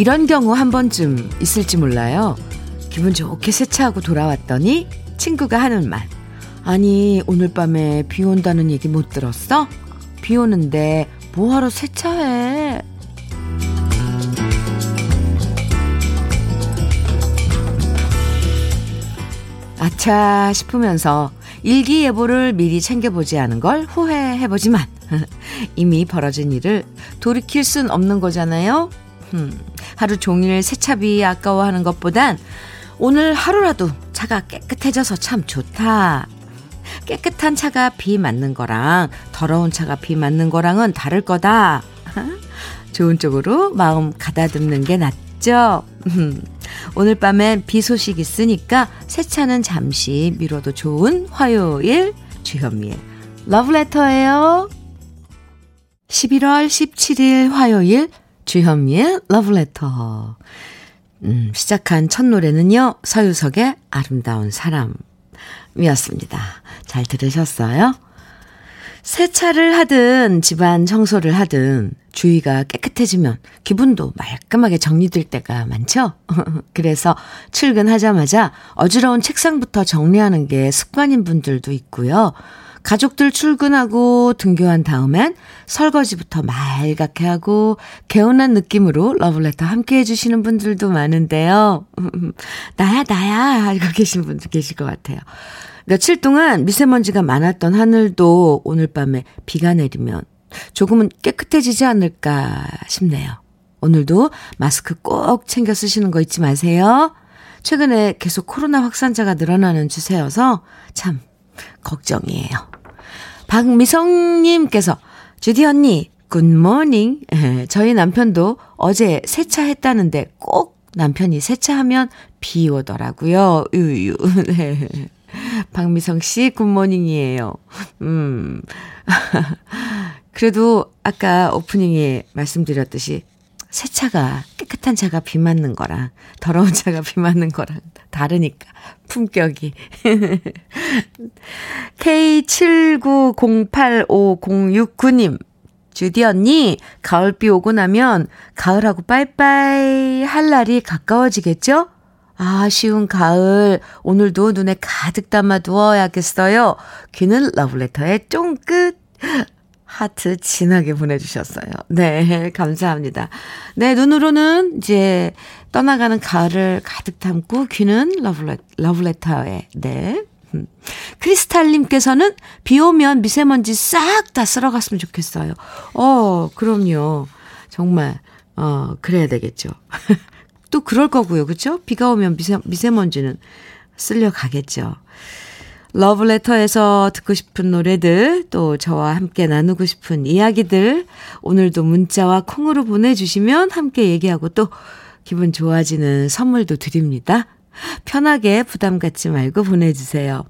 이런 경우 한 번쯤 있을지 몰라요. 기분 좋게 세차하고 돌아왔더니 친구가 하는 말. 아니, 오늘 밤에 비 온다는 얘기 못 들었어? 비 오는데 뭐하러 세차해? 아차 싶으면서 일기예보를 미리 챙겨보지 않은 걸 후회해보지만 이미 벌어진 일을 돌이킬 순 없는 거잖아요. 음, 하루 종일 세차비 아까워하는 것보단 오늘 하루라도 차가 깨끗해져서 참 좋다. 깨끗한 차가 비 맞는 거랑 더러운 차가 비 맞는 거랑은 다를 거다. 좋은 쪽으로 마음 가다듬는 게 낫죠. 오늘 밤엔 비 소식 있으니까 세차는 잠시 미뤄도 좋은 화요일 주현미의 러브레터예요. 11월 17일 화요일 주현미의 러브레터. 음, 시작한 첫 노래는요. 서유석의 아름다운 사람이었습니다. 잘 들으셨어요? 세차를 하든 집안 청소를 하든 주위가 깨끗해지면 기분도 말끔하게 정리될 때가 많죠? 그래서 출근하자마자 어지러운 책상부터 정리하는 게 습관인 분들도 있고요. 가족들 출근하고 등교한 다음엔 설거지부터 맑게 하고 개운한 느낌으로 러블레터 함께 해주시는 분들도 많은데요. 나야, 나야 하고 계신 분들 계실 것 같아요. 며칠 동안 미세먼지가 많았던 하늘도 오늘 밤에 비가 내리면 조금은 깨끗해지지 않을까 싶네요. 오늘도 마스크 꼭 챙겨 쓰시는 거 잊지 마세요. 최근에 계속 코로나 확산자가 늘어나는 추세여서 참 걱정이에요. 박미성님께서 주디 언니 굿모닝. 저희 남편도 어제 세차했다는데 꼭 남편이 세차하면 비 오더라고요. 유유. 네. 박미성 씨 굿모닝이에요. 음. 그래도 아까 오프닝에 말씀드렸듯이 세차가 깨끗한 차가 비 맞는 거랑 더러운 차가 비 맞는 거랑 다르니까 품격이 K79085069님 주디 언니 가을비 오고 나면 가을하고 빠이빠이 할 날이 가까워지겠죠? 아쉬운 가을 오늘도 눈에 가득 담아 두어야겠어요. 귀는 러브레터의 쫑끝 하트 진하게 보내주셨어요. 네, 감사합니다. 네, 눈으로는 이제 떠나가는 가을을 가득 담고 귀는 러블레, 러브레터에, 네. 음. 크리스탈님께서는 비 오면 미세먼지 싹 다 쓸어갔으면 좋겠어요. 어, 그럼요. 정말, 어, 그래야 되겠죠. 또 그럴 거고요. 그쵸? 비가 오면 미세, 미세먼지는 쓸려가겠죠. 러브레터에서 듣고 싶은 노래들, 또 저와 함께 나누고 싶은 이야기들, 오늘도 문자와 콩으로 보내주시면 함께 얘기하고 또 기분 좋아지는 선물도 드립니다. 편하게 부담 갖지 말고 보내주세요.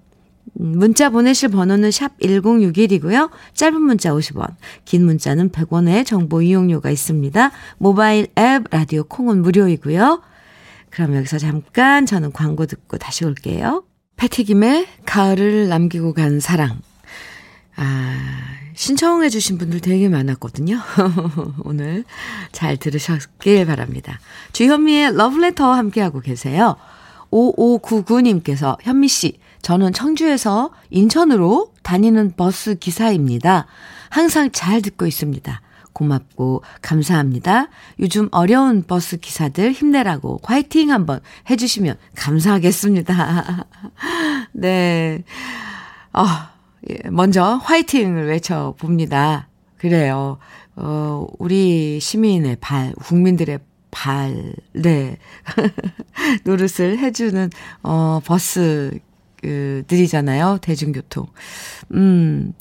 문자 보내실 번호는 샵 1061이고요. 짧은 문자 50원, 긴 문자는 100원의 정보 이용료가 있습니다. 모바일 앱 라디오 콩은 무료이고요. 그럼 여기서 잠깐 저는 광고 듣고 다시 올게요. 패티김의 가을을 남기고 간 사랑. 아, 신청해 주신 분들 되게 많았거든요. 오늘 잘 들으셨길 바랍니다. 주현미의 러브레터 함께하고 계세요. 5599님께서 현미 씨, 저는 청주에서 인천으로 다니는 버스 기사입니다. 항상 잘 듣고 있습니다. 고맙고 감사합니다. 요즘 어려운 버스 기사들 힘내라고 화이팅 한번 해주시면 감사하겠습니다. 네. 어, 먼저 화이팅을 외쳐봅니다. 그래요. 어, 우리 시민의 발, 국민들의 발, 네. 노릇을 해주는, 어, 버스, 그, 들이잖아요. 대중교통. 음,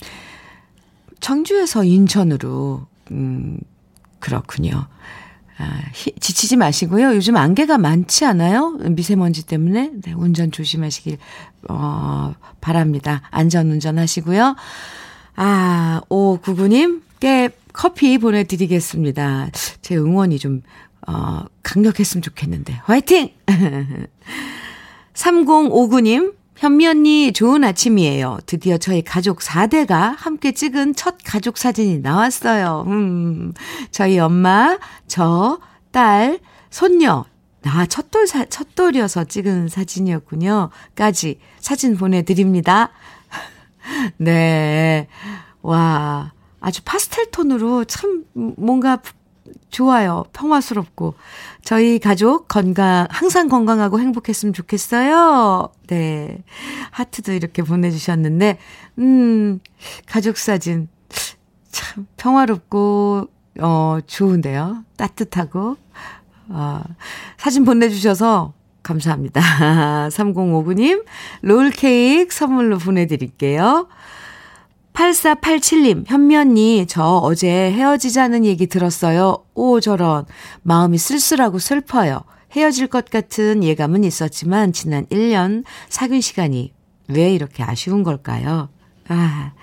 청주에서 인천으로 음, 그렇군요. 아, 지치지 마시고요. 요즘 안개가 많지 않아요? 미세먼지 때문에. 네, 운전 조심하시길, 어, 바랍니다. 안전 운전하시고요. 아, 오구구님께 커피 보내드리겠습니다. 제 응원이 좀, 어, 강력했으면 좋겠는데. 화이팅! 3059님, 현미 언니 좋은 아침이에요. 드디어 저희 가족 4대가 함께 찍은 첫 가족 사진이 나왔어요. 음, 저희 엄마, 저, 딸, 손녀, 아, 첫돌 사, 첫돌이어서 찍은 사진이었군요. 까지 사진 보내드립니다. 네. 와, 아주 파스텔 톤으로 참 뭔가 좋아요. 평화스럽고. 저희 가족 건강, 항상 건강하고 행복했으면 좋겠어요. 네. 하트도 이렇게 보내주셨는데, 음, 가족 사진. 참 평화롭고, 어, 좋은데요. 따뜻하고. 어, 사진 보내주셔서 감사합니다. 3059님, 롤케이크 선물로 보내드릴게요. 8487님, 현미 언니, 저 어제 헤어지자는 얘기 들었어요. 오, 저런. 마음이 쓸쓸하고 슬퍼요. 헤어질 것 같은 예감은 있었지만, 지난 1년 사귄 시간이 왜 이렇게 아쉬운 걸까요? 아,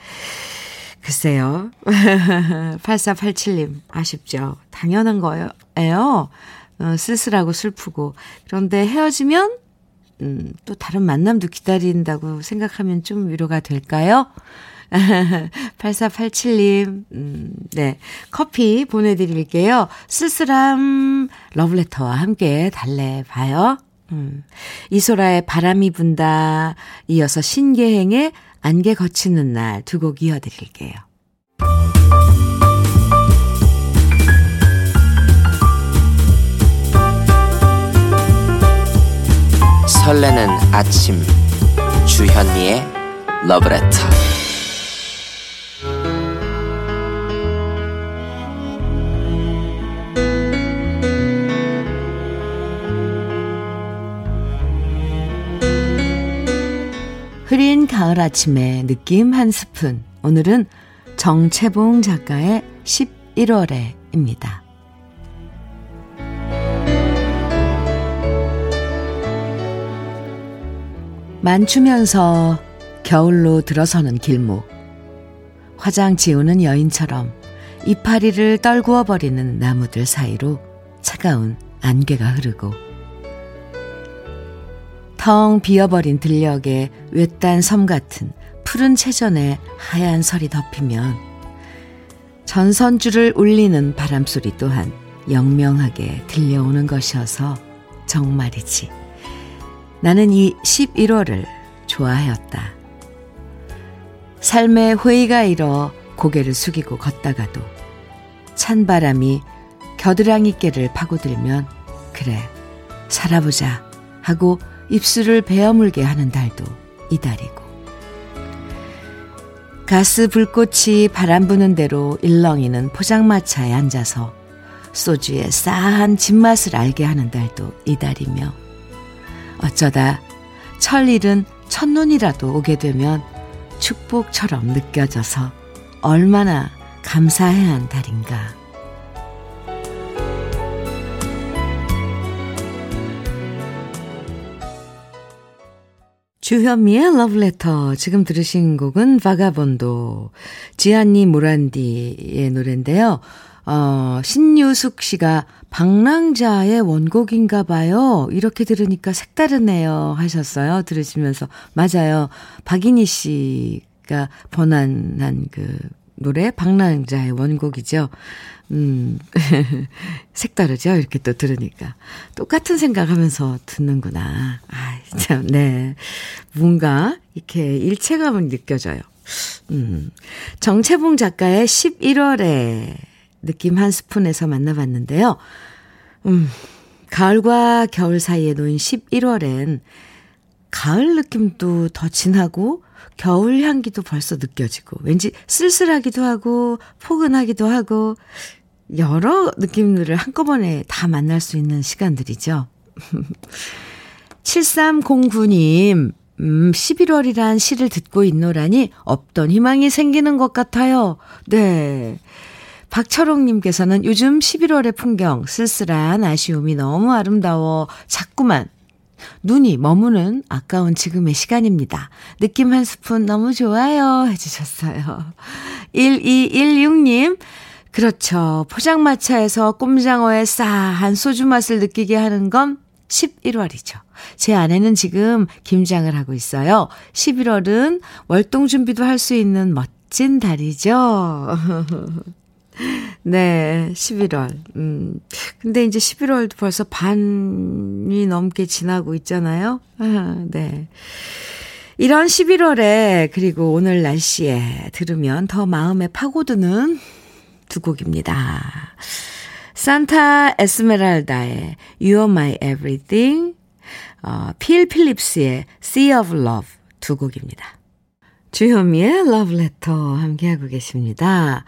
글쎄요. 8487님, 아쉽죠. 당연한 거예요. 어, 쓸쓸하고 슬프고. 그런데 헤어지면, 음, 또 다른 만남도 기다린다고 생각하면 좀 위로가 될까요? 8487님, 음, 네. 커피 보내드릴게요. 쓸쓸함 러브레터와 함께 달래봐요. 음, 이소라의 바람이 분다. 이어서 신계행의 안개 거치는 날 두 곡 이어드릴게요. 설레는 아침 주현미의 러브레터 가을 아침의 느낌 한 스푼. 오늘은 정채봉 작가의 11월에입니다. 만추면서 겨울로 들어서는 길목. 화장 지우는 여인처럼 이파리를 떨구어 버리는 나무들 사이로 차가운 안개가 흐르고 텅 비어버린 들녘에 외딴 섬 같은 푸른 체전에 하얀 설이 덮이면 전선줄을 울리는 바람소리 또한 영명하게 들려오는 것이어서 정말이지. 나는 이 11월을 좋아하였다. 삶의 회의가 일어 고개를 숙이고 걷다가도 찬 바람이 겨드랑이 깨를 파고들면 그래 살아보자 하고 입술을 베어물게 하는 달도 이 달이고 가스 불꽃이 바람 부는 대로 일렁이는 포장마차에 앉아서 소주의 싸한 진맛을 알게 하는 달도 이 달이며 어쩌다 철일은 첫눈이라도 오게 되면 축복처럼 느껴져서 얼마나 감사해야 한 달인가. 주현미의 러브레터. 지금 들으신 곡은 바가본도, 지안니 모란디의 노래인데요. 어, 신유숙 씨가 방랑자의 원곡인가 봐요. 이렇게 들으니까 색다르네요. 하셨어요. 들으시면서. 맞아요. 박인희 씨가 번안한 그 노래, 방랑자의 원곡이죠. 음, 색다르죠? 이렇게 또 들으니까. 똑같은 생각 하면서 듣는구나. 아, 참, 네. 뭔가 이렇게 일체감은 느껴져요. 음, 정채봉 작가의 11월에 느낌 한 스푼에서 만나봤는데요. 음, 가을과 겨울 사이에 놓인 11월엔 가을 느낌도 더 진하고 겨울 향기도 벌써 느껴지고 왠지 쓸쓸하기도 하고 포근하기도 하고 여러 느낌들을 한꺼번에 다 만날 수 있는 시간들이죠. 7309님, 음, 11월이란 시를 듣고 있노라니 없던 희망이 생기는 것 같아요. 네. 박철옥님께서는 요즘 11월의 풍경, 쓸쓸한 아쉬움이 너무 아름다워 자꾸만 눈이 머무는 아까운 지금의 시간입니다. 느낌 한 스푼 너무 좋아요. 해주셨어요. 1216님, 그렇죠. 포장마차에서 꼼장어의 싸한 소주 맛을 느끼게 하는 건 11월이죠. 제 아내는 지금 김장을 하고 있어요. 11월은 월동 준비도 할 수 있는 멋진 달이죠. 네, 11월. 음. 근데 이제 11월도 벌써 반이 넘게 지나고 있잖아요. 아, 네. 이런 11월에 그리고 오늘 날씨에 들으면 더 마음에 파고드는 두 곡입니다. 산타 에스메랄다의 You're My Everything, 어, 필 필립스의 Sea of Love 두 곡입니다. 주현미의 Love Letter 함께하고 계십니다.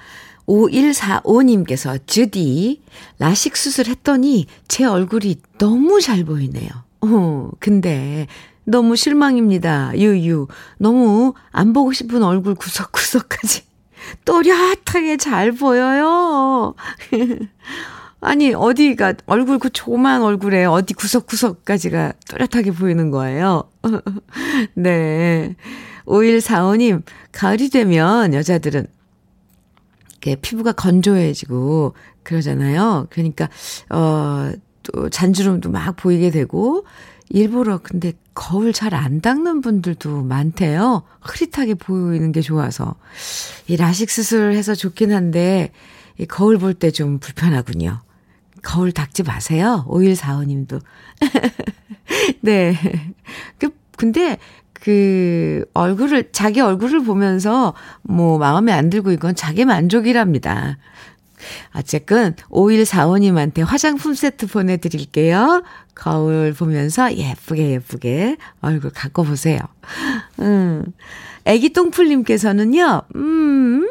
5145님께서 주디 라식 수술했더니 제 얼굴이 너무 잘 보이네요. 어, 근데 너무 실망입니다. 유유. 너무 안 보고 싶은 얼굴 구석구석까지 또렷하게 잘 보여요. 아니, 어디가, 얼굴 그 조만 얼굴에 어디 구석구석까지가 또렷하게 보이는 거예요. 네. 5145님, 가을이 되면 여자들은 이렇게 피부가 건조해지고 그러잖아요. 그러니까, 어, 또 잔주름도 막 보이게 되고, 일부러 근데 거울 잘 안 닦는 분들도 많대요. 흐릿하게 보이는 게 좋아서. 이 라식 수술해서 좋긴 한데, 이 거울 볼 때 좀 불편하군요. 거울 닦지 마세요. 5145님도. 네. 그, 근데, 그, 얼굴을, 자기 얼굴을 보면서, 뭐, 마음에 안 들고 이건 자기 만족이랍니다. 어쨌건 5145님한테 화장품 세트 보내드릴게요. 거울 보면서 예쁘게 예쁘게 얼굴 갖고 보세요. 음. 애기 똥풀님께서는요, 음,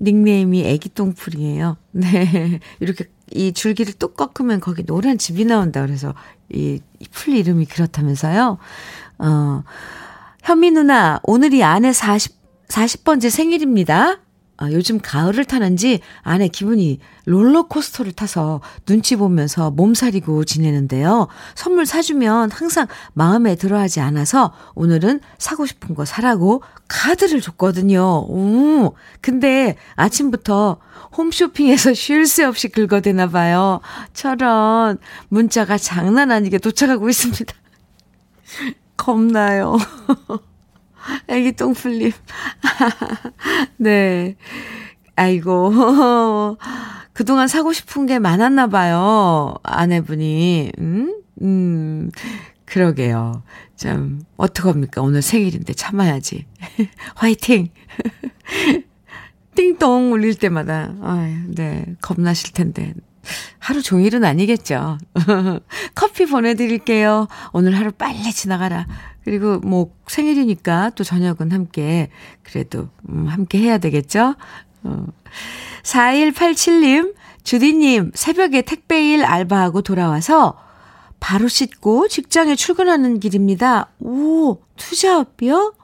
닉네임이 애기 똥풀이에요. 네. 이렇게 이 줄기를 뚝 꺾으면 거기 노란 집이 나온다. 그래서 이 풀 이름이 그렇다면서요. 어, 현미 누나, 오늘이 아내 40, 40번째 생일입니다. 아, 요즘 가을을 타는지 아내 기분이 롤러코스터를 타서 눈치 보면서 몸살이고 지내는데요. 선물 사주면 항상 마음에 들어 하지 않아서 오늘은 사고 싶은 거 사라고 카드를 줬거든요. 오, 근데 아침부터 홈쇼핑에서 쉴 새 없이 긁어대나 봐요. 저런 문자가 장난 아니게 도착하고 있습니다. 겁나요. 애기 똥풀림. 네. 아이고. 그동안 사고 싶은 게 많았나 봐요. 아내분이. 음? 음. 그러게요. 참, 어떡합니까? 오늘 생일인데 참아야지. 화이팅! 띵동 울릴 때마다, 아유, 네, 겁나실 텐데. 하루 종일은 아니겠죠. 커피 보내드릴게요. 오늘 하루 빨리 지나가라. 그리고 뭐 생일이니까 또 저녁은 함께 그래도 음, 함께 해야 되겠죠? 어. 4187님, 주디님, 새벽에 택배일 알바하고 돌아와서 바로 씻고 직장에 출근하는 길입니다. 오, 투잡이요?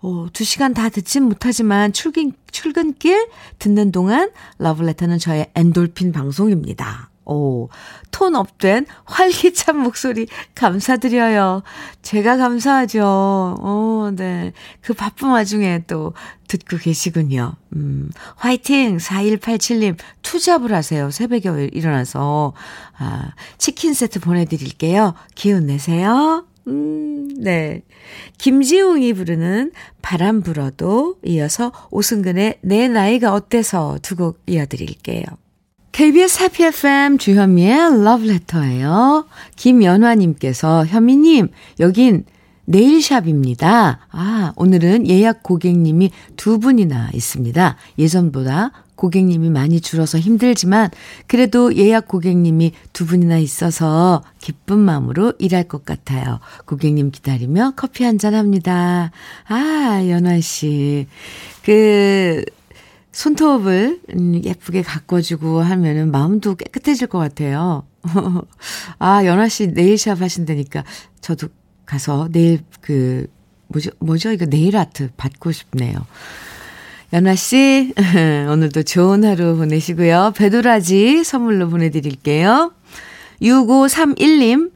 어, 두 시간 다 듣진 못하지만 출근, 출근길 듣는 동안 러브레터는 저의 엔돌핀 방송입니다. 오, tone up된 활기찬 목소리 감사드려요. 제가 감사하죠. 어, 네. 그 바쁜 와중에 또 듣고 계시군요. 음, 화이팅! 4187님, 투잡을 하세요. 새벽에 일어나서. 아, 치킨 세트 보내드릴게요. 기운 내세요. 음, 네. 김지웅이 부르는 바람 불어도 이어서 오승근의 내 나이가 어때서 두 곡 이어드릴게요. KBS 해피 FM 주현미의 러브레터예요. 김연화님께서 현미님 여긴 네일샵입니다. 아 오늘은 예약 고객님이 두 분이나 있습니다. 예전보다 고객님이 많이 줄어서 힘들지만 그래도 예약 고객님이 두 분이나 있어서 기쁜 마음으로 일할 것 같아요. 고객님 기다리며 커피 한 잔 합니다. 아, 연아 씨. 그 손톱을 음, 예쁘게 가꿔주고 하면은 마음도 깨끗해질 것 같아요. 아, 연아 씨 네일샵 하신다니까 저도 가서 네일 그 뭐죠? 뭐죠? 이거 네일 아트 받고 싶네요. 연아 씨, 오늘도 좋은 하루 보내시고요. 배도라지 선물로 보내드릴게요. 6531님,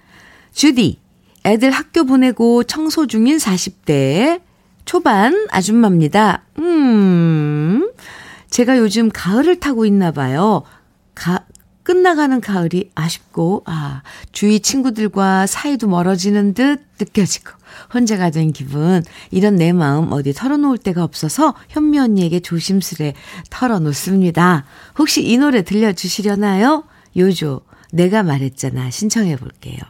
주디, 애들 학교 보내고 청소 중인 40대 초반 아줌마입니다. 음, 제가 요즘 가을을 타고 있나 봐요. 가, 끝나가는 가을이 아쉽고, 아, 주위 친구들과 사이도 멀어지는 듯 느껴지고, 혼자가 된 기분. 이런 내 마음 어디 털어놓을 데가 없어서 현미 언니에게 조심스레 털어놓습니다. 혹시 이 노래 들려주시려나요? 요조, 내가 말했잖아. 신청해 볼게요.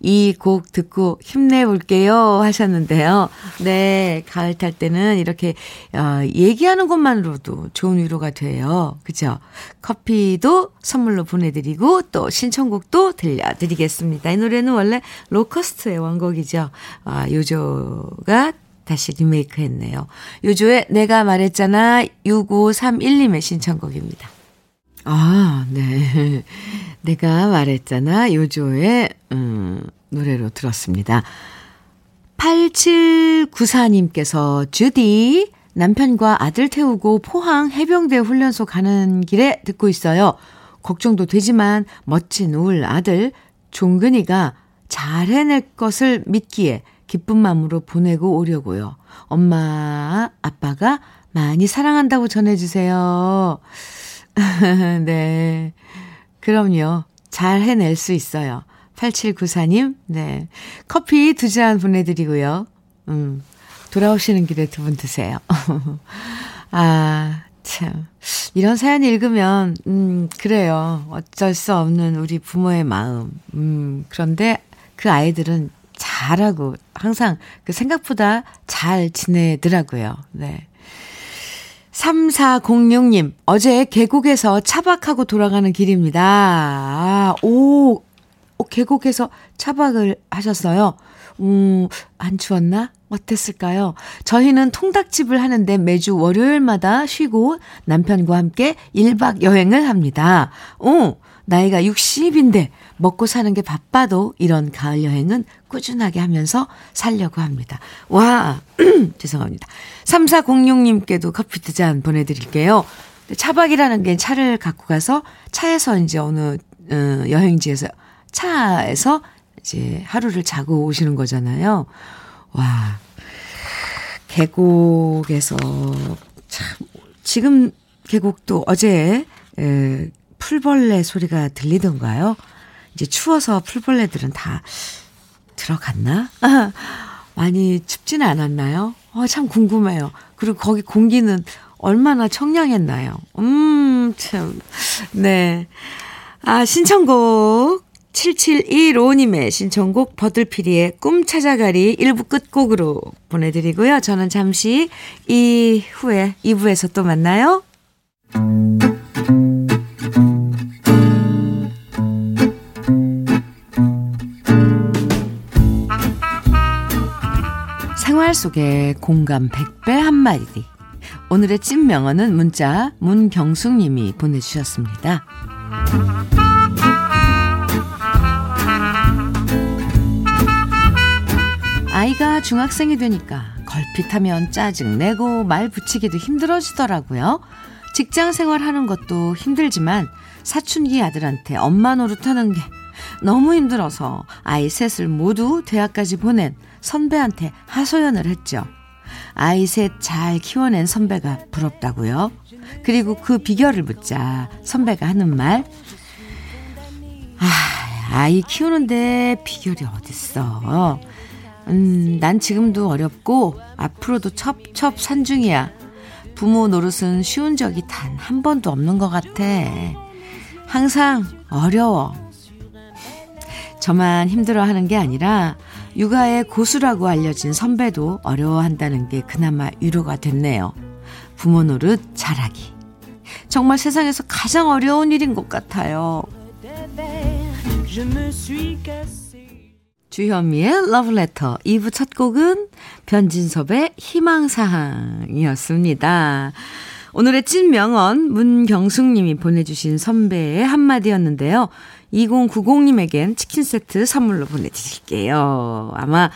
이 곡 듣고 힘내볼게요 하셨는데요. 네, 가을 탈 때는 이렇게 어, 얘기하는 것만으로도 좋은 위로가 돼요. 그죠? 커피도 선물로 보내드리고 또 신청곡도 들려드리겠습니다. 이 노래는 원래 로커스트의 원곡이죠. 아, 요조가 다시 리메이크 했네요. 요조의 내가 말했잖아 6531님의 신청곡입니다. 아, 네. 내가 말했잖아. 요조의, 음, 노래로 들었습니다. 8794님께서 주디, 남편과 아들 태우고 포항 해병대 훈련소 가는 길에 듣고 있어요. 걱정도 되지만 멋진 울 아들 종근이가 잘 해낼 것을 믿기에 기쁜 마음으로 보내고 오려고요. 엄마, 아빠가 많이 사랑한다고 전해주세요. 네. 그럼요. 잘 해낼 수 있어요. 8794님, 네. 커피 두 잔 보내드리고요. 음, 돌아오시는 길에 두 분 드세요. 아, 참. 이런 사연 읽으면, 음, 그래요. 어쩔 수 없는 우리 부모의 마음. 음, 그런데 그 아이들은 잘하고, 항상 그 생각보다 잘 지내더라고요. 네. 3406님, 어제 계곡에서 차박하고 돌아가는 길입니다. 아, 오, 오, 계곡에서 차박을 하셨어요. 음, 안 추웠나? 어땠을까요? 저희는 통닭집을 하는데 매주 월요일마다 쉬고 남편과 함께 1박 여행을 합니다. 오, 나이가 60인데 먹고 사는 게 바빠도 이런 가을 여행은 꾸준하게 하면서 살려고 합니다. 와, 죄송합니다. 3406님께도 커피 두 잔 보내드릴게요. 차박이라는 게 차를 갖고 가서 차에서 이제 어느 어, 여행지에서 차에서 이제 하루를 자고 오시는 거잖아요. 와, 계곡에서 참 지금 계곡도 어제 에, 풀벌레 소리가 들리던가요? 이제 추워서 풀벌레들은 다 들어갔나? 많이 춥지는 않았나요? 어, 참 궁금해요. 그리고 거기 공기는 얼마나 청량했나요? 음, 참. 네. 아, 신청곡. 7715님의 신청곡 버들피리의 꿈 찾아가리 1부 끝곡으로 보내드리고요. 저는 잠시 이후에 2부에서 또 만나요. 속에 공감 100배 한마디. 오늘의 찐 명언은 문자 문경숙 님이 보내주셨습니다. 아이가 중학생이 되니까 걸핏하면 짜증내고 말 붙이기도 힘들어지더라고요. 직장 생활하는 것도 힘들지만 사춘기 아들한테 엄마 노릇하는 게 너무 힘들어서 아이 셋을 모두 대학까지 보낸 선배한테 하소연을 했죠. 아이 셋 잘 키워낸 선배가 부럽다고요. 그리고 그 비결을 묻자 선배가 하는 말. 아, 아이 키우는데 비결이 어딨어. 음, 난 지금도 어렵고 앞으로도 첩첩 산중이야. 부모 노릇은 쉬운 적이 단 한 번도 없는 것 같아. 항상 어려워. 저만 힘들어하는 게 아니라 육아의 고수라고 알려진 선배도 어려워한다는 게 그나마 위로가 됐네요. 부모 노릇 잘하기. 정말 세상에서 가장 어려운 일인 것 같아요. 주현미의 러브레터 2부 첫 곡은 변진섭의 희망사항이었습니다. 오늘의 찐 명언 문경숙님이 보내주신 선배의 한마디였는데요. 2090님에겐 치킨 세트 선물로 보내드릴게요. 아마,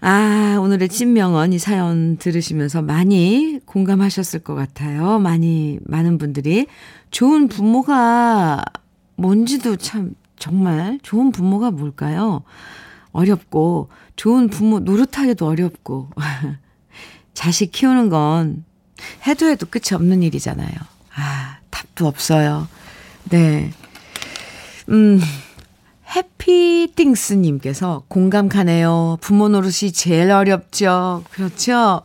아, 오늘의 찐명언 이 사연 들으시면서 많이 공감하셨을 것 같아요. 많이, 많은 분들이 좋은 부모가 뭔지도 참, 정말 좋은 부모가 뭘까요? 어렵고, 좋은 부모 노릇하기도 어렵고, 자식 키우는 건 해도 해도 끝이 없는 일이잖아요. 아, 답도 없어요. 네. 음, 해피띵스님께서 공감 가네요. 부모 노릇이 제일 어렵죠. 그렇죠?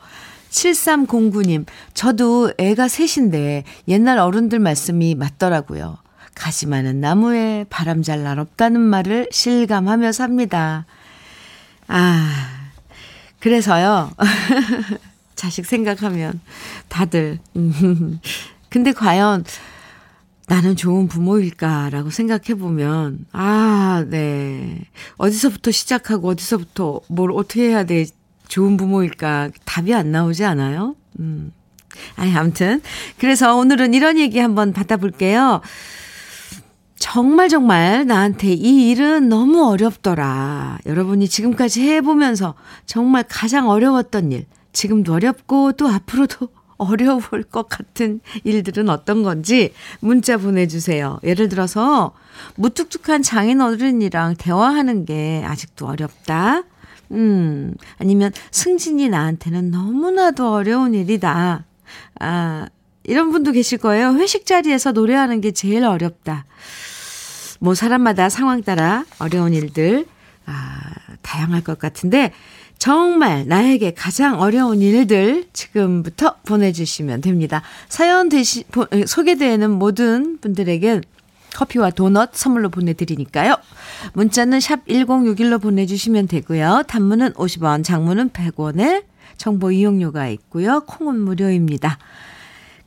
7309님, 저도 애가 셋인데 옛날 어른들 말씀이 맞더라고요. 가시 많은 나무에 바람 잘 날 없다는 말을 실감하며 삽니다. 아, 그래서요. 자식 생각하면 다들. 근데 과연 나는 좋은 부모일까라고 생각해 보면, 아, 네. 어디서부터 시작하고 어디서부터 뭘 어떻게 해야 돼 좋은 부모일까 답이 안 나오지 않아요? 음. 아니, 아무튼. 그래서 오늘은 이런 얘기 한번 받아볼게요. 정말 정말 나한테 이 일은 너무 어렵더라. 여러분이 지금까지 해보면서 정말 가장 어려웠던 일, 지금도 어렵고 또 앞으로도 어려울 것 같은 일들은 어떤 건지 문자 보내주세요. 예를 들어서 무뚝뚝한 장인 어른이랑 대화하는 게 아직도 어렵다. 음, 아니면 승진이 나한테는 너무나도 어려운 일이다. 아, 이런 분도 계실 거예요. 회식 자리에서 노래하는 게 제일 어렵다. 뭐 사람마다 상황 따라 어려운 일들, 아, 다양할 것 같은데, 정말 나에게 가장 어려운 일들 지금부터 보내주시면 됩니다. 사연 대시, 소개되는 모든 분들에게 커피와 도넛 선물로 보내드리니까요. 문자는 샵 1061로 보내주시면 되고요. 단문은 50원, 장문은 100원에 정보 이용료가 있고요. 콩은 무료입니다.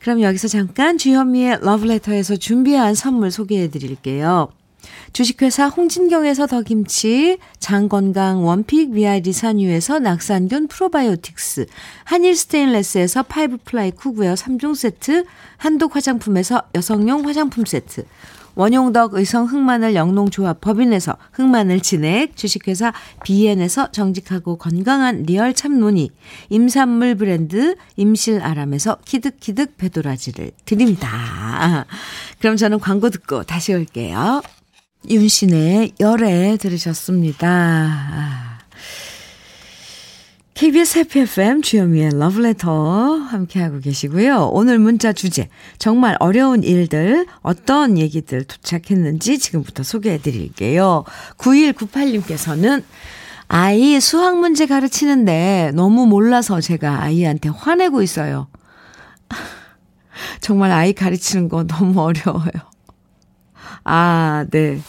그럼 여기서 잠깐 주현미의 러브레터에서 준비한 선물 소개해 드릴게요. 주식회사 홍진경에서 더김치, 장건강 one pick 위아리 산유에서 낙산균 프로바이오틱스, 한일 스테인레스에서 five ply cookware 3종 세트, 한독 화장품에서 여성용 화장품 세트, 원용덕 의성 흑마늘 영농조합 법인에서 흑마늘 진액, 주식회사 비엔에서 정직하고 건강한 real 참논이, 임산물 브랜드 임실아람에서 키득키득 배도라지를 드립니다. 그럼 저는 광고 듣고 다시 올게요. 윤시내의 열애 들으셨습니다. KBS 해피 FM 주현미의 러브레터 함께하고 계시고요. 오늘 문자 주제 정말 어려운 일들 어떤 얘기들 도착했는지 지금부터 소개해 드릴게요. 9198님께서는 아이 수학 문제 가르치는데 너무 몰라서 제가 아이한테 화내고 있어요. 정말 아이 가르치는 거 너무 어려워요. 아, 네.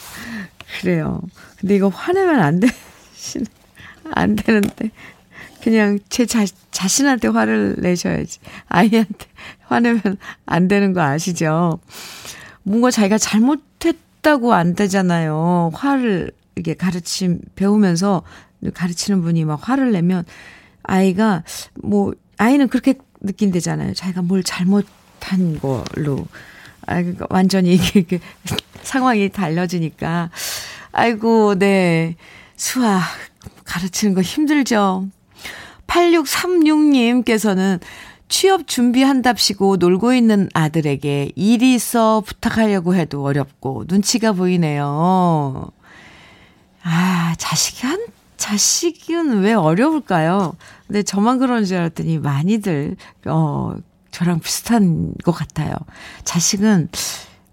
그래요. 근데 이거 화내면 안 되시는, 안 되는데. 그냥 제 자, 자신한테 화를 내셔야지. 아이한테 화내면 안 되는 거 아시죠? 뭔가 자기가 잘못했다고 안 되잖아요. 화를 이게 가르침, 배우면서 가르치는 분이 막 화를 내면 아이가 뭐, 아이는 그렇게 느낀대잖아요. 자기가 뭘 잘못한 걸로. 아, 그러니까 완전히 이게 상황이 달라지니까. 아이고, 네. 수학 가르치는 거 힘들죠. 8636님께서는 취업 준비한답시고 놀고 있는 아들에게 일이 있어 부탁하려고 해도 어렵고 눈치가 보이네요. 아, 자식이 한, 자식은 왜 어려울까요? 근데 저만 그런 줄 알았더니 많이들, 어, 저랑 비슷한 것 같아요. 자식은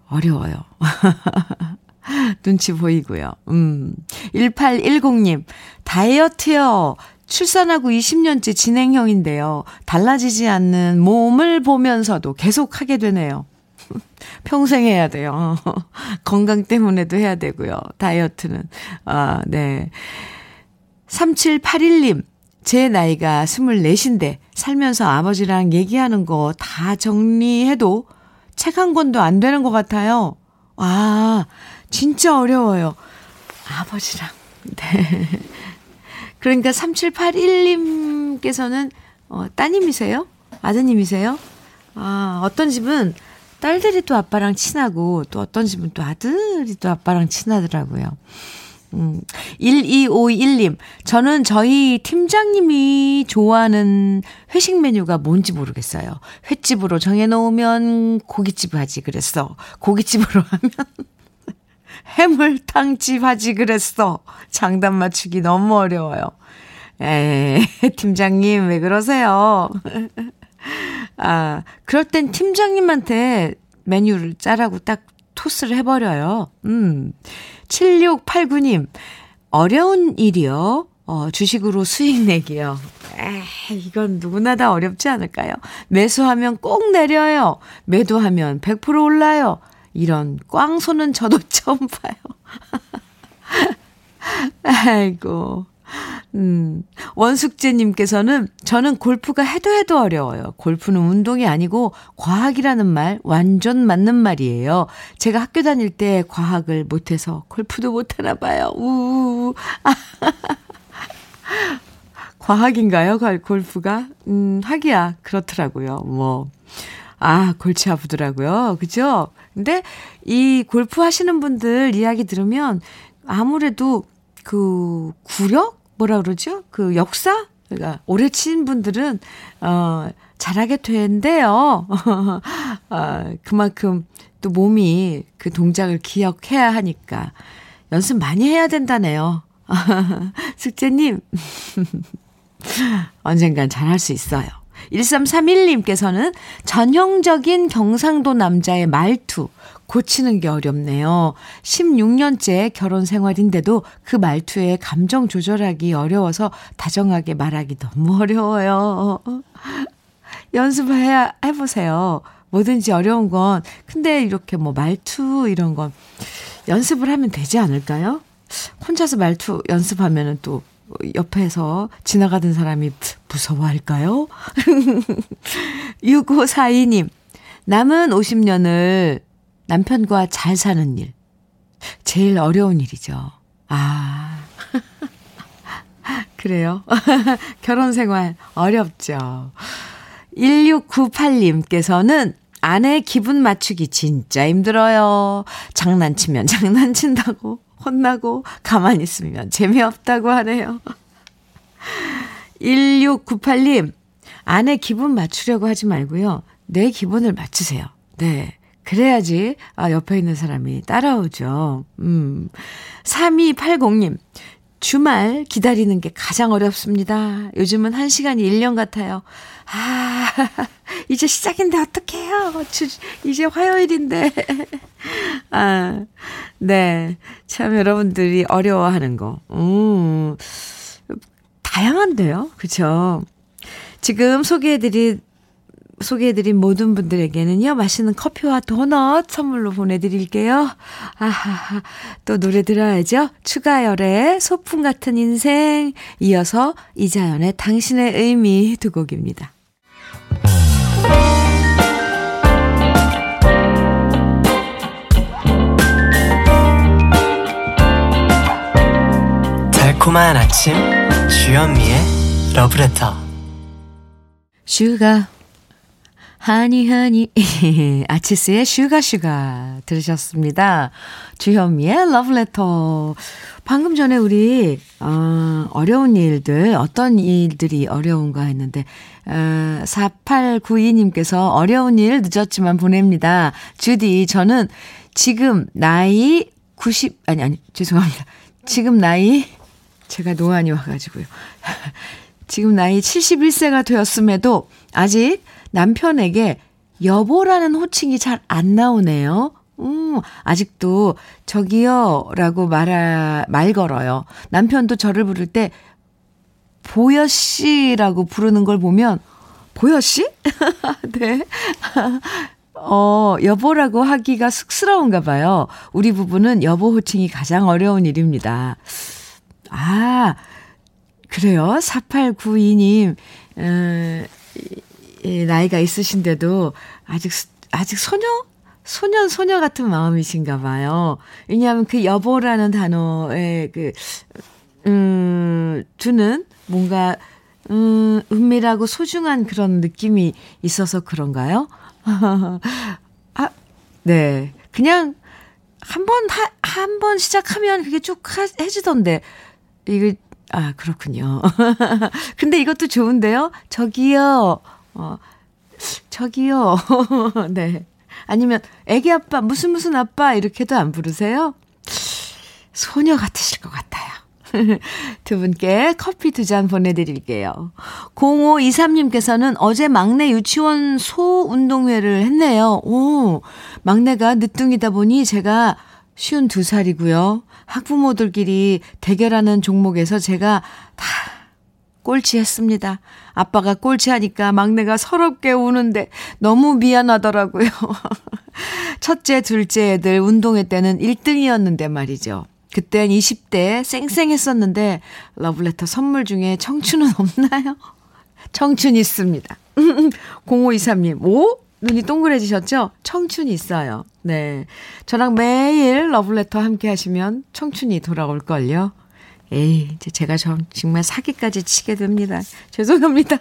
어려워요. 눈치 보이고요. 음. 1810님, 다이어트요. 출산하고 20년째 진행형인데요. 달라지지 않는 몸을 보면서도 계속 하게 되네요. 평생 해야 돼요. 건강 때문에도 해야 되고요. 다이어트는. 아, 네. 3781님, 제 나이가 24인데 살면서 아버지랑 얘기하는 거 다 정리해도 책 한 권도 안 되는 것 같아요. 아, 진짜 어려워요. 아버지랑. 네. 그러니까 3781님께서는 어, 따님이세요? 아드님이세요? 아, 어떤 집은 딸들이 또 아빠랑 친하고 또 어떤 집은 또 아들이 또 아빠랑 친하더라고요. 음, 1251님, 저는 저희 팀장님이 좋아하는 회식 메뉴가 뭔지 모르겠어요. 횟집으로 정해놓으면 고깃집 하지 그랬어. 고깃집으로 하면 해물탕집 하지 그랬어. 장단 맞추기 너무 어려워요. 에 팀장님, 왜 그러세요? 아, 그럴 땐 팀장님한테 메뉴를 짜라고 딱 토스를 해버려요. 음. 7689님, 어려운 일이요. 어, 주식으로 수익 내기요. 에이, 이건 누구나 다 어렵지 않을까요? 매수하면 꼭 내려요. 매도하면 100% 올라요. 이런 꽝소는 저도 처음 봐요. 아이고. 음, 원숙재님께서는 저는 골프가 해도 해도 어려워요. 골프는 운동이 아니고 과학이라는 말 완전 맞는 말이에요. 제가 학교 다닐 때 과학을 못해서 골프도 못하나 봐요. 우. 과학인가요? 골프가? 음, 하기야. 그렇더라고요. 뭐. 아, 골치 아프더라고요. 그죠? 근데 이 골프 하시는 분들 이야기 들으면 아무래도 그 구력? 뭐라 그러죠? 그 역사? 그러니까 오래 친 분들은 어 잘하게 된대요. 아, 그만큼 또 몸이 그 동작을 기억해야 하니까 연습 많이 해야 된다네요. 숙제님 언젠간 잘할 수 있어요. 1331님께서는 전형적인 경상도 남자의 말투, 고치는 게 어렵네요. 16년째 결혼 생활인데도 그 말투에 감정 조절하기 어려워서 다정하게 말하기 너무 어려워요. 연습해야 해보세요. 뭐든지 어려운 건 근데 이렇게 뭐 말투 이런 건 연습을 하면 되지 않을까요? 혼자서 말투 연습하면은 또 옆에서 지나가던 사람이 무서워할까요? 6542님, 남은 50년을 남편과 잘 사는 일. 제일 어려운 일이죠. 아. 그래요. 결혼 생활 어렵죠. 1698님께서는 아내 기분 맞추기 진짜 힘들어요. 장난치면 장난친다고 혼나고 가만히 있으면 재미없다고 하네요. 1698님, 아내 기분 맞추려고 하지 말고요. 내 기분을 맞추세요. 네. 그래야지, 아, 옆에 있는 사람이 따라오죠. 음. 3280님, 주말 기다리는 게 가장 어렵습니다. 요즘은 한 시간이 1년 같아요. 아, 이제 시작인데 어떡해요. 주, 이제 화요일인데. 아, 네. 참 여러분들이 어려워하는 거. 음, 다양한데요. 그쵸? 지금 소개해드린 소개해드린 모든 분들에게는요, 맛있는 커피와 도넛 선물로 보내드릴게요. 아하하, 또 노래 들어야죠. 추가열의 소풍 같은 인생, 이어서 이자연의 당신의 의미 두 곡입니다. 달콤한 아침, 주현미의 러브레터. Sugar honey honey 아치스의 Sugar Sugar 들으셨습니다. 주현미의 러브레터. 방금 전에 우리 어, 어려운 일들 어떤 일들이 어려운가 했는데 어, 4892님께서 어려운 일 늦었지만 보냅니다. 주디 저는 지금 나이 90 아니 아니 죄송합니다. 지금 나이 제가 노안이 와가지고요. 지금 나이 71세가 되었음에도 아직 남편에게 여보라는 호칭이 잘 안 나오네요. 음, 아직도 저기요 라고 말아, 말 걸어요. 남편도 저를 부를 때 보여씨라고 부르는 걸 보면 보여씨? 네. 어, 여보라고 하기가 쑥스러운가 봐요. 우리 부부는 여보 호칭이 가장 어려운 일입니다. 아, 그래요? 4892님, 어, 예, 나이가 있으신데도 아직, 아직 소녀? 소년, 소녀 같은 마음이신가 봐요. 왜냐하면 그 여보라는 단어에 그, 음, 주는 뭔가, 음, 은밀하고 소중한 그런 느낌이 있어서 그런가요? 아, 네. 그냥 한 번, 한 번 시작하면 그게 쭉 해지던데, 이거, 아, 그렇군요. 근데 이것도 좋은데요? 저기요, 어, 저기요. 네. 아니면 애기 아빠 무슨 무슨 아빠 이렇게도 안 부르세요? 소녀 같으실 것 같아요. 두 분께 커피 두 잔 보내드릴게요. 0523님께서는 어제 막내 유치원 소 운동회를 했네요. 오, 막내가 늦둥이다 보니 제가 쉬운 두 살이고요. 학부모들끼리 대결하는 종목에서 제가 다 꼴찌했습니다. 아빠가 꼴찌하니까 막내가 서럽게 우는데 너무 미안하더라고요. 첫째, 둘째 애들 운동회 때는 1등이었는데 말이죠. 그땐 20대 쌩쌩했었는데 러블레터 선물 중에 청춘은 없나요? 청춘 있습니다. 0523님, 오? 눈이 동그래지셨죠? 청춘 있어요. 네. 저랑 매일 러블레터 함께 하시면 청춘이 돌아올걸요. 에이, 이제 제가 좀 정말 사기까지 치게 됩니다. 죄송합니다.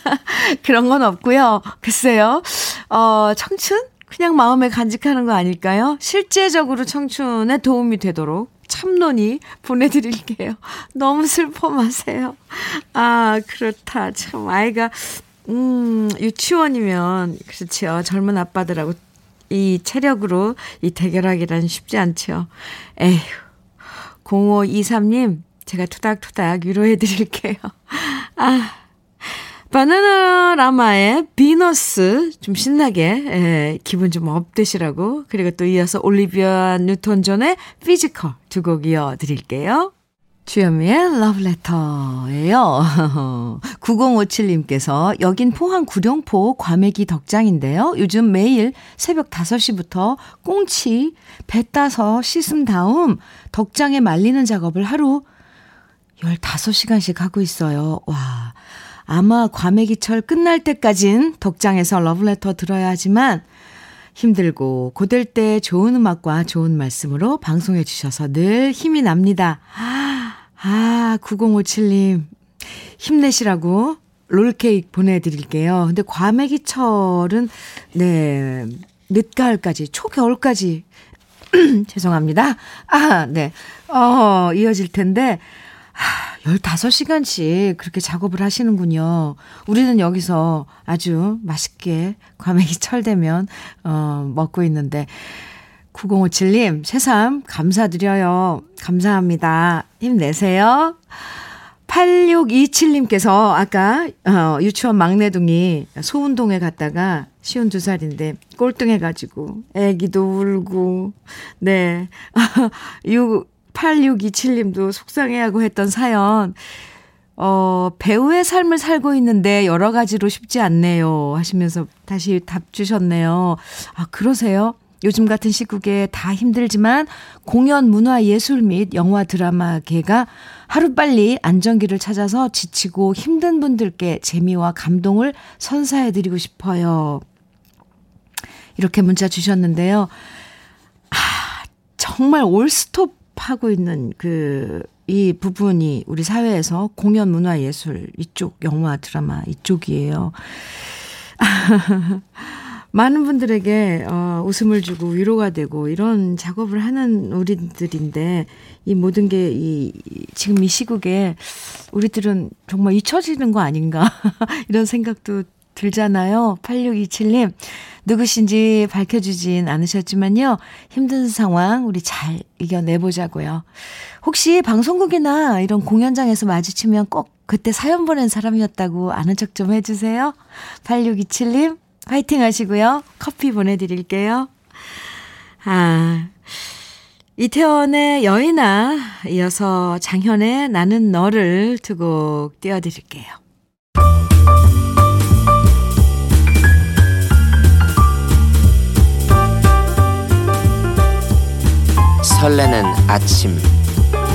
그런 건 없고요. 글쎄요. 어, 청춘? 그냥 마음에 간직하는 거 아닐까요? 실제적으로 청춘에 도움이 되도록 참론이 보내드릴게요. 너무 슬퍼 마세요. 아, 그렇다. 참, 아이가, 음, 유치원이면, 그렇죠. 젊은 아빠들하고 이 체력으로 이 대결하기란 쉽지 않죠. 에휴. 0523님, 제가 토닥토닥 위로해 드릴게요. 아, 바나나 라마의 비너스 좀 신나게 예, 기분 좀 up되시라고 그리고 또 이어서 올리비아 뉴턴 존의 Physical 두 곡 이어 드릴게요. 주현미의 러브레터예요. 9057님께서 여긴 포항 구룡포 과메기 덕장인데요. 요즘 매일 새벽 5시부터 꽁치 배 따서 씻음 다음 덕장에 말리는 작업을 하루 15시간씩 하고 있어요. 와. 아마 과메기철 끝날 때까진 덕장에서 러브레터 들어야 하지만 힘들고 고될 때 좋은 음악과 좋은 말씀으로 방송해 주셔서 늘 힘이 납니다. 아, 9057님. 힘내시라고 롤케이크 보내드릴게요. 근데 과메기철은, 네, 늦가을까지, 초겨울까지, 죄송합니다. 아, 네. 어, 이어질 텐데, 하, 15시간씩 그렇게 작업을 하시는군요. 우리는 여기서 아주 맛있게 과메기 철되면, 어, 먹고 있는데, 9057님, 새삼 감사드려요. 감사합니다. 힘내세요. 8627님께서 아까, 어, 유치원 막내둥이 소운동에 갔다가 쉬운 두 살인데 꼴등해가지고 애기도 울고, 네. 8627님도 속상해하고 했던 사연. 어, 배우의 삶을 살고 있는데 여러 가지로 쉽지 않네요. 하시면서 다시 답 주셨네요. 아, 그러세요? 요즘 같은 시국에 다 힘들지만 공연, 문화, 예술 및 영화, 드라마계가 하루빨리 안정기를 찾아서 지치고 힘든 분들께 재미와 감동을 선사해드리고 싶어요. 이렇게 문자 주셨는데요. 아, 정말 올스톱 하고 있는 그, 이 부분이 우리 사회에서 공연, 문화, 예술, 이쪽, 영화, 드라마, 이쪽이에요. 많은 분들에게 어, 웃음을 주고 위로가 되고 이런 작업을 하는 우리들인데 이 모든 게 이 지금 이 시국에 우리들은 정말 잊혀지는 거 아닌가 이런 생각도 들잖아요. 8627님 누구신지 밝혀주진 않으셨지만요. 힘든 상황 우리 잘 이겨내보자고요. 혹시 방송국이나 이런 공연장에서 마주치면 꼭 그때 사연 보낸 사람이었다고 아는 척 좀 해주세요. 8627님 화이팅 하시고요. 커피 보내드릴게요. 아, 이태원의 여인아, 이어서 장현의 나는 너를 두 곡 띄워드릴게요. 설레는 아침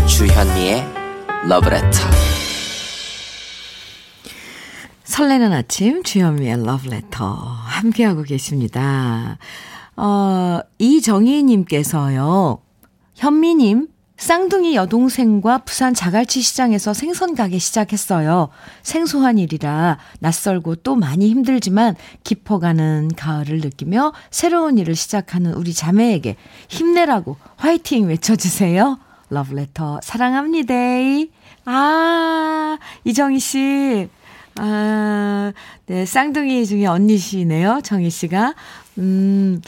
주현미의 러브레터 설레는 아침 주현미의 러브레터 함께하고 계십니다. 어, 이정희님께서요. 현미님 쌍둥이 여동생과 부산 자갈치 시장에서 생선 가게 시작했어요. 생소한 일이라 낯설고 또 많이 힘들지만 깊어가는 가을을 느끼며 새로운 일을 시작하는 우리 자매에게 힘내라고 화이팅 외쳐주세요. 러브레터 사랑합니다. 아, 이정희 씨. 아, 네, 쌍둥이 중에 언니시네요. 정희 씨가. 음,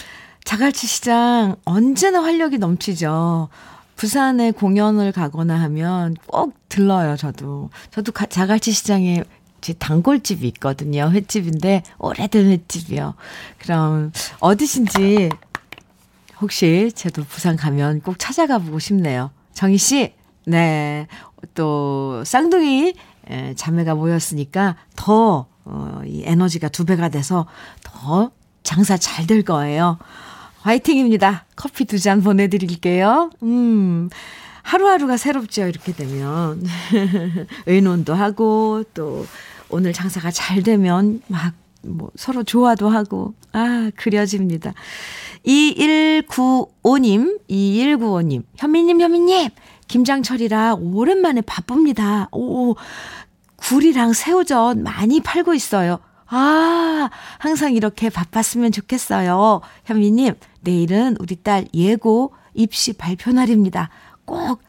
자갈치 시장 언제나 활력이 넘치죠. 부산에 공연을 가거나 하면 꼭 들러요, 저도. 저도 가, 자갈치 시장에 제 단골집이 있거든요. 횟집인데, 오래된 횟집이요. 그럼, 어디신지, 혹시 저도 부산 가면 꼭 찾아가 보고 싶네요. 정희 씨, 네. 또, 쌍둥이 에, 자매가 모였으니까 더, 어, 이 에너지가 두 배가 돼서 더 장사 잘 될 거예요. 화이팅입니다. 커피 두 잔 보내드릴게요. 음, 하루하루가 새롭죠. 이렇게 되면. 의논도 하고, 또, 오늘 장사가 잘 되면 막, 뭐, 서로 좋아도 하고, 아, 그려집니다. 2195님, 2195님, 현미님, 현미님, 김장철이라 오랜만에 바쁩니다. 오, 굴이랑 새우젓 많이 팔고 있어요. 아, 항상 이렇게 바빴으면 좋겠어요. 현미님, 내일은 우리 딸 예고 입시 발표 날입니다. 꼭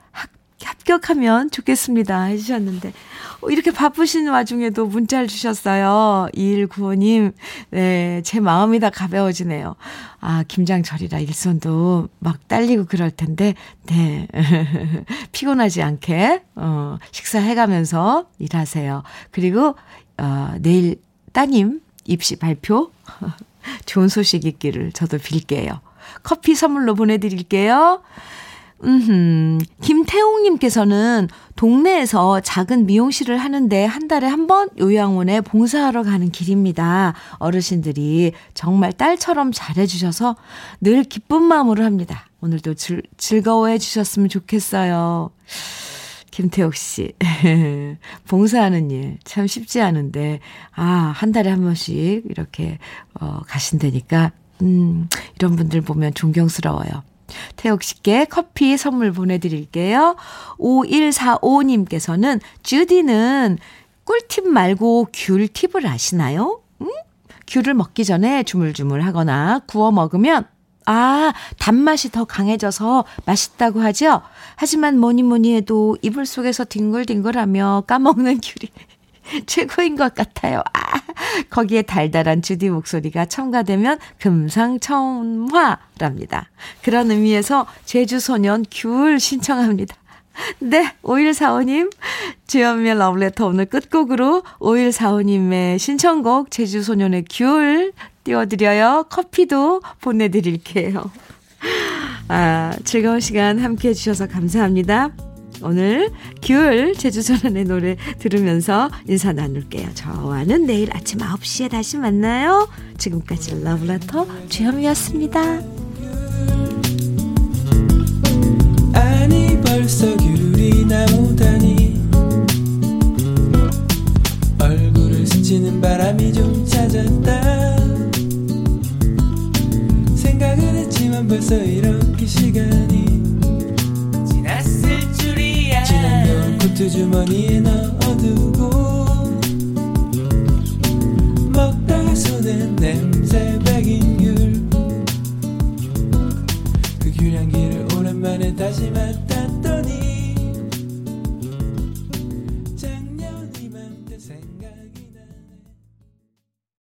합, 합격하면 좋겠습니다. 해주셨는데, 어, 이렇게 바쁘신 와중에도 문자를 주셨어요. 2195님, 네, 제 마음이 다 가벼워지네요. 아, 김장철이라 일손도 막 딸리고 그럴 텐데, 네. 피곤하지 않게, 어, 식사해가면서 일하세요. 그리고, 어, 내일 따님 입시 발표 좋은 소식 있기를 저도 빌게요. 커피 선물로 보내드릴게요. 음, 김태웅님께서는 동네에서 작은 미용실을 하는데 한 달에 한 번 요양원에 봉사하러 가는 길입니다. 어르신들이 정말 딸처럼 잘해주셔서 늘 기쁜 마음으로 합니다. 오늘도 즐, 즐거워해 주셨으면 좋겠어요. 김태옥 씨. 봉사하는 일 참 쉽지 않은데, 아, 한 달에 한 번씩 이렇게, 어, 가신다니까, 음, 이런 분들 보면 존경스러워요. 태옥 씨께 커피 선물 보내드릴게요. 5145님께서는, 주디는 꿀팁 말고 귤 팁을 아시나요? 음? 귤을 먹기 전에 주물주물 하거나 구워 먹으면 아, 단맛이 더 강해져서 맛있다고 하죠? 하지만 뭐니 뭐니 해도 이불 속에서 뒹굴뒹굴하며 까먹는 귤이 최고인 것 같아요. 아, 거기에 달달한 주디 목소리가 첨가되면 금상첨화랍니다. 그런 의미에서 제주소년 귤 신청합니다. 네, 5145님, 주연미의 러브레터 오늘 끝곡으로 5145님의 신청곡 제주소년의 귤 띄워드려요. 커피도 보내드릴게요. 아, 즐거운 시간 함께 해주셔서 감사합니다. 오늘 귤 제주소년의 노래 들으면서 인사 나눌게요. 저와는 내일 아침 9시에 다시 만나요. 지금까지 러브레터 주현미였습니다. 얼굴을 스치는 바람이 좀 찾았다 생각은 했지만 벌써 이렇게 시간이 지났을 줄이야 지나면 코트 주머니에 넣어두고 먹다 손은 내